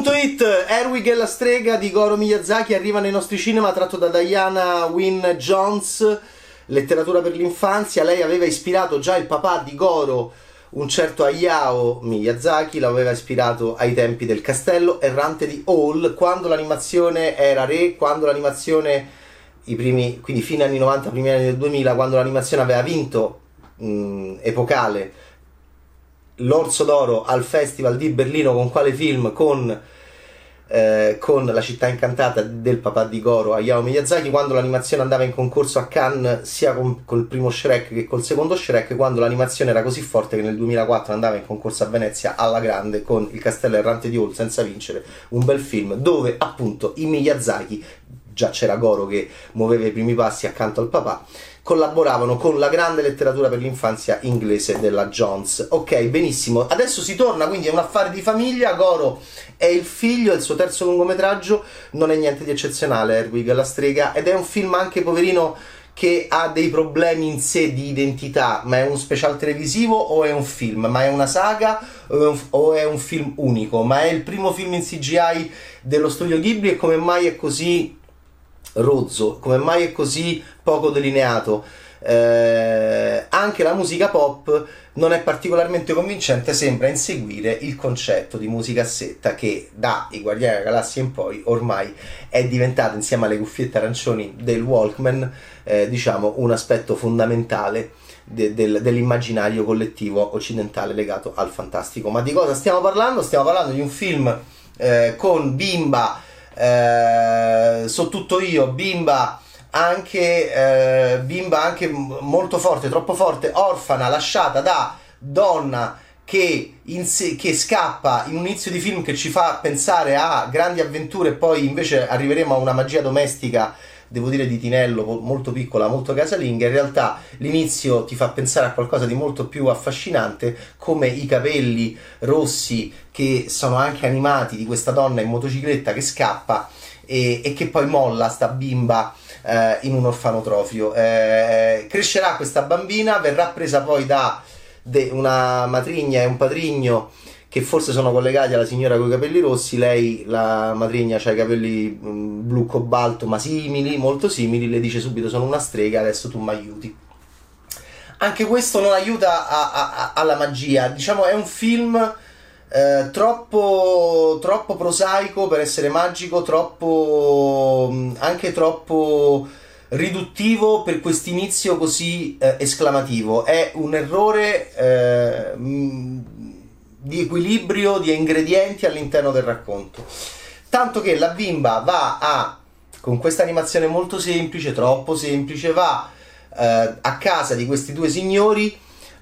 Film.it, Erwig e la strega di Goro Miyazaki arriva nei nostri cinema tratto da Diana Wynne Jones, letteratura per l'infanzia. Lei aveva ispirato già il papà di Goro, un certo Hayao Miyazaki, l'aveva ispirato ai tempi del castello errante di Hall, quando l'animazione era re, quando l'animazione, i primi, quindi fine anni 90, primi anni del 2000, quando l'animazione aveva vinto mh, epocale l'Orso d'Oro al Festival di Berlino con quale film? Con, eh, con La città incantata del papà di Goro Hayao Miyazaki quando l'animazione andava in concorso a Cannes sia con, col primo Shrek che col secondo Shrek quando l'animazione era così forte che nel 2004 andava in concorso a Venezia alla grande con Il castello errante di Hall senza vincere un bel film dove appunto i Miyazaki già c'era Goro che muoveva i primi passi accanto al papà collaboravano con la grande letteratura per l'infanzia inglese della Jones. Ok, benissimo. Adesso si torna, quindi è un affare di famiglia. Goro è il figlio, è il suo terzo lungometraggio, non è niente di eccezionale, Erwig la strega, ed è un film anche poverino che ha dei problemi in sé di identità, ma è un special televisivo o è un film? Ma è una saga o è un, o è un film unico? Ma è il primo film in CGI dello studio Ghibli e come mai è così rozzo, come mai è così poco delineato. Eh, anche la musica pop non è particolarmente convincente, sembra inseguire il concetto di musicassetta che da I Guardiani della Galassia in poi ormai è diventato insieme alle cuffiette arancioni del Walkman, eh, diciamo, un aspetto fondamentale de- del- dell'immaginario collettivo occidentale legato al fantastico. Ma di cosa stiamo parlando? Stiamo parlando di un film eh, con bimba eh, so tutto io, bimba anche, eh, bimba anche molto forte, troppo forte, orfana, lasciata da donna che, se, che, scappa in un inizio di film che ci fa pensare a grandi avventure e poi invece arriveremo a una magia domestica devo dire di Tinello, molto piccola, molto casalinga, in realtà l'inizio ti fa pensare a qualcosa di molto più affascinante, come i capelli rossi che sono anche animati di questa donna in motocicletta che scappa e, e che poi molla sta bimba eh, in un orfanotrofio. Eh, crescerà questa bambina, verrà presa poi da una matrigna e un patrigno che forse sono collegati alla signora con i capelli rossi, lei, la matrigna, ha i capelli mh, mm, blu cobalto, ma simili, molto simili, le dice subito sono una strega, adesso tu mi aiuti. Anche questo non aiuta a, a, a, alla magia, diciamo è un film eh, troppo, troppo prosaico per essere magico, troppo, mm, anche troppo riduttivo per quest'inizio così eh, esclamativo. È un errore... Eh, mm, di equilibrio di ingredienti all'interno del racconto. Tanto che la bimba va a, con questa animazione molto semplice, troppo semplice, va eh, a casa di questi due signori.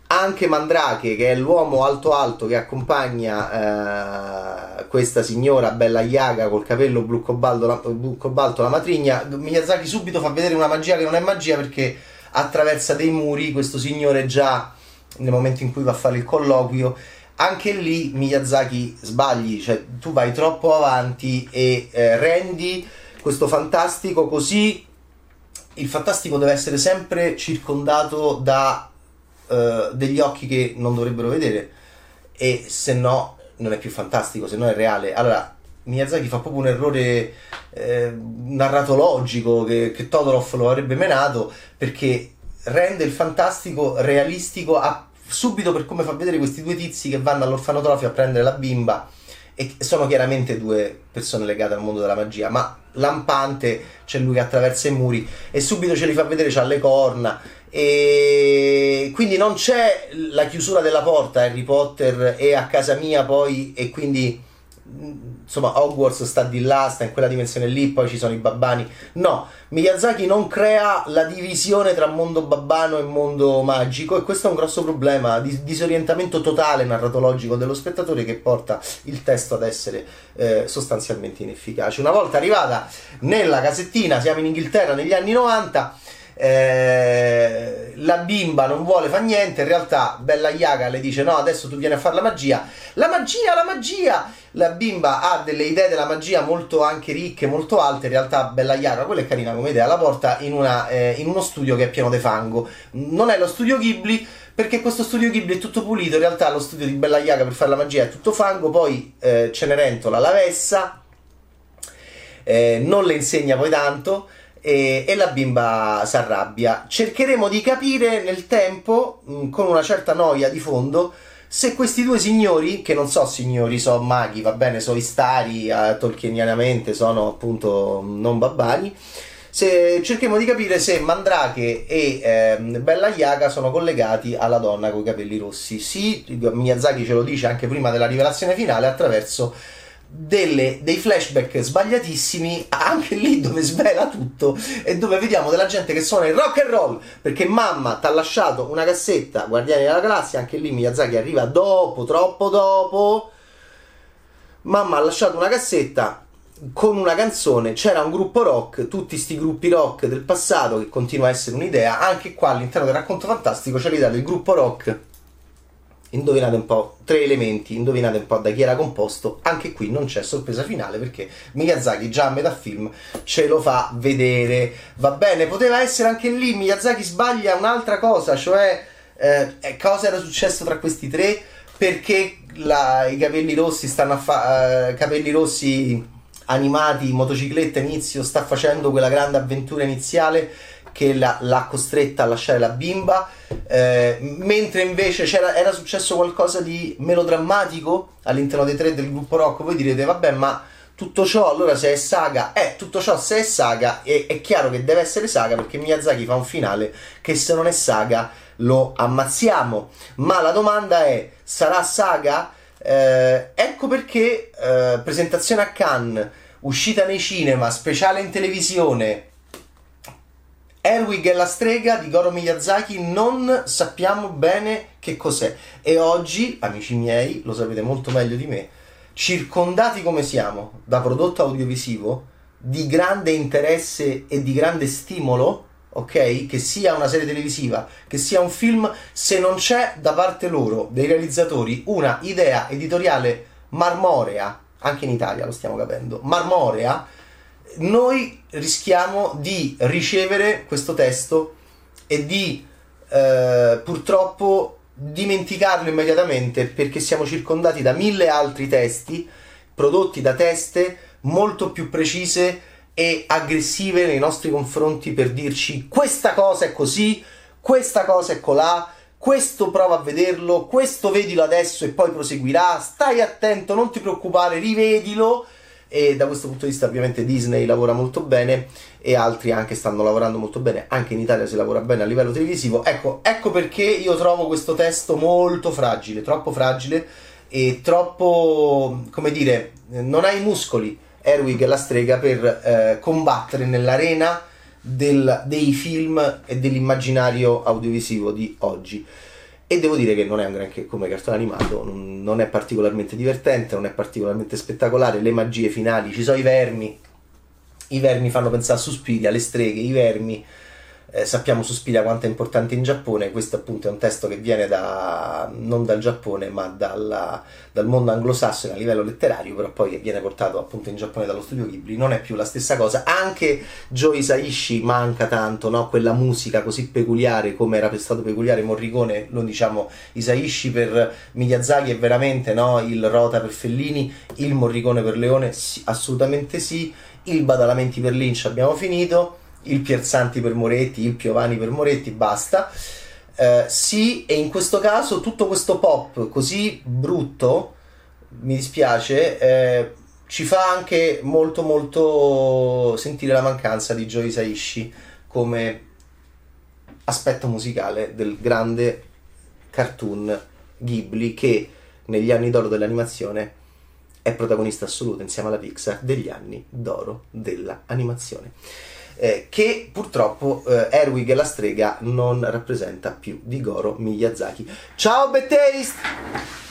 Anche Mandrake, che è l'uomo alto alto che accompagna eh, questa signora bella iaga col capello blu cobalto, la, blu cobalto, la matrigna, Miyazaki subito fa vedere una magia che non è magia perché attraversa dei muri. Questo signore già nel momento in cui va a fare il colloquio anche lì Miyazaki sbagli, cioè tu vai troppo avanti e eh, rendi questo fantastico così il fantastico deve essere sempre circondato da eh, degli occhi che non dovrebbero vedere e se no non è più fantastico, se no è reale. Allora Miyazaki fa proprio un errore eh, narratologico che, che Todorov lo avrebbe menato perché rende il fantastico realistico a subito per come fa vedere questi due tizi che vanno all'orfanotrofio a prendere la bimba e sono chiaramente due persone legate al mondo della magia, ma lampante c'è lui che attraversa i muri e subito ce li fa vedere, c'ha le corna e quindi non c'è la chiusura della porta Harry Potter è a casa mia poi e quindi insomma Hogwarts sta di là, sta in quella dimensione lì, poi ci sono i babbani. No, Miyazaki non crea la divisione tra mondo babbano e mondo magico e questo è un grosso problema di disorientamento totale narratologico dello spettatore che porta il testo ad essere eh, sostanzialmente inefficace. Una volta arrivata nella casettina, siamo in Inghilterra negli anni 90, eh, la bimba non vuole fare niente, in realtà Bella Yaga le dice no, adesso tu vieni a fare la magia, la magia, la magia! La bimba ha delle idee della magia molto anche ricche, molto alte, in realtà Bella Yaga, quella è carina come idea, la porta in, una, eh, in uno studio che è pieno di fango. Non è lo studio Ghibli, perché questo studio Ghibli è tutto pulito, in realtà lo studio di Bella Yaga per fare la magia è tutto fango, poi eh, Cenerentola la vessa, eh, non le insegna poi tanto, e, e la bimba si arrabbia. Cercheremo di capire nel tempo, mm, con una certa noia di fondo, se questi due signori, che non so signori, sono maghi, va bene, sono istari, eh, tolkienianamente sono appunto non babbani, se cerchiamo di capire se Mandrake e eh, Bella Yaga sono collegati alla donna con i capelli rossi. Sì, Miyazaki ce lo dice anche prima della rivelazione finale attraverso delle, dei flashback sbagliatissimi anche lì dove svela tutto e dove vediamo della gente che suona il rock and roll perché mamma ti ha lasciato una cassetta Guardiani della Galassia anche lì Miyazaki arriva dopo, troppo dopo. Mamma ha lasciato una cassetta con una canzone c'era un gruppo rock tutti sti gruppi rock del passato che continua a essere un'idea anche qua all'interno del racconto fantastico c'è l'idea del gruppo rock Indovinate un po', tre elementi, indovinate un po' da chi era composto, anche qui non c'è sorpresa finale perché Miyazaki già a metà film ce lo fa vedere. Va bene, poteva essere anche lì, Miyazaki sbaglia un'altra cosa, cioè eh, cosa era successo tra questi tre, perché la, i capelli rossi stanno a fare... Eh, capelli rossi animati, motocicletta inizio, sta facendo quella grande avventura iniziale che la, l'ha costretta a lasciare la bimba, eh, mentre invece era successo qualcosa di melodrammatico all'interno dei tre del gruppo rock, voi direte vabbè ma tutto ciò allora se è saga, eh tutto ciò se è saga è, è chiaro che deve essere saga perché Miyazaki fa un finale che se non è saga lo ammazziamo, ma la domanda è sarà saga? Eh, ecco perché eh, presentazione a Cannes, uscita nei cinema, speciale in televisione, Erwig e la strega di Goro Miyazaki non sappiamo bene che cos'è e oggi, amici miei, lo sapete molto meglio di me, circondati come siamo da prodotto audiovisivo di grande interesse e di grande stimolo, ok? Che sia una serie televisiva, che sia un film, se non c'è da parte loro, dei realizzatori, una idea editoriale marmorea, anche in Italia lo stiamo capendo, marmorea, noi rischiamo di ricevere questo testo e di eh, purtroppo dimenticarlo immediatamente perché siamo circondati da mille altri testi prodotti da teste molto più precise e aggressive nei nostri confronti per dirci questa cosa è così, questa cosa è colà, questo prova a vederlo, questo vedilo adesso e poi proseguirà, stai attento, non ti preoccupare, rivedilo e da questo punto di vista ovviamente Disney lavora molto bene e altri anche stanno lavorando molto bene, anche in Italia si lavora bene a livello televisivo. Ecco, ecco perché io trovo questo testo molto fragile, troppo fragile e troppo, come dire, non ha i muscoli Erwig la strega per eh, combattere nell'arena del, dei film e dell'immaginario audiovisivo di oggi e devo dire che non è un granché come cartone animato, non è particolarmente divertente, non è particolarmente spettacolare, le magie finali, ci sono i vermi, i vermi fanno pensare a Suspiria, le streghe, i vermi eh, sappiamo Suspiria quanto è importante in Giappone, questo appunto è un testo che viene da, non dal Giappone ma dalla, dal mondo anglosassone a livello letterario, però poi viene portato appunto in Giappone dallo studio Ghibli, non è più la stessa cosa, anche Joe Isaishi manca tanto, no? quella musica così peculiare come era stato peculiare Morricone, lo diciamo Isaishi per Miyazaki è veramente no? il Rota per Fellini, il Morricone per Leone, sì, assolutamente sì, il Badalamenti per Lynch abbiamo finito il Pierzanti per Moretti, il Piovani per Moretti, basta. Eh, sì, e in questo caso tutto questo pop così brutto, mi dispiace, eh, ci fa anche molto molto sentire la mancanza di Joe Saishi come aspetto musicale del grande cartoon Ghibli che negli anni d'oro dell'animazione è protagonista assoluto insieme alla Pixar degli anni d'oro dell'animazione eh, che purtroppo eh, Erwig la strega non rappresenta più di Goro Miyazaki. Ciao Bad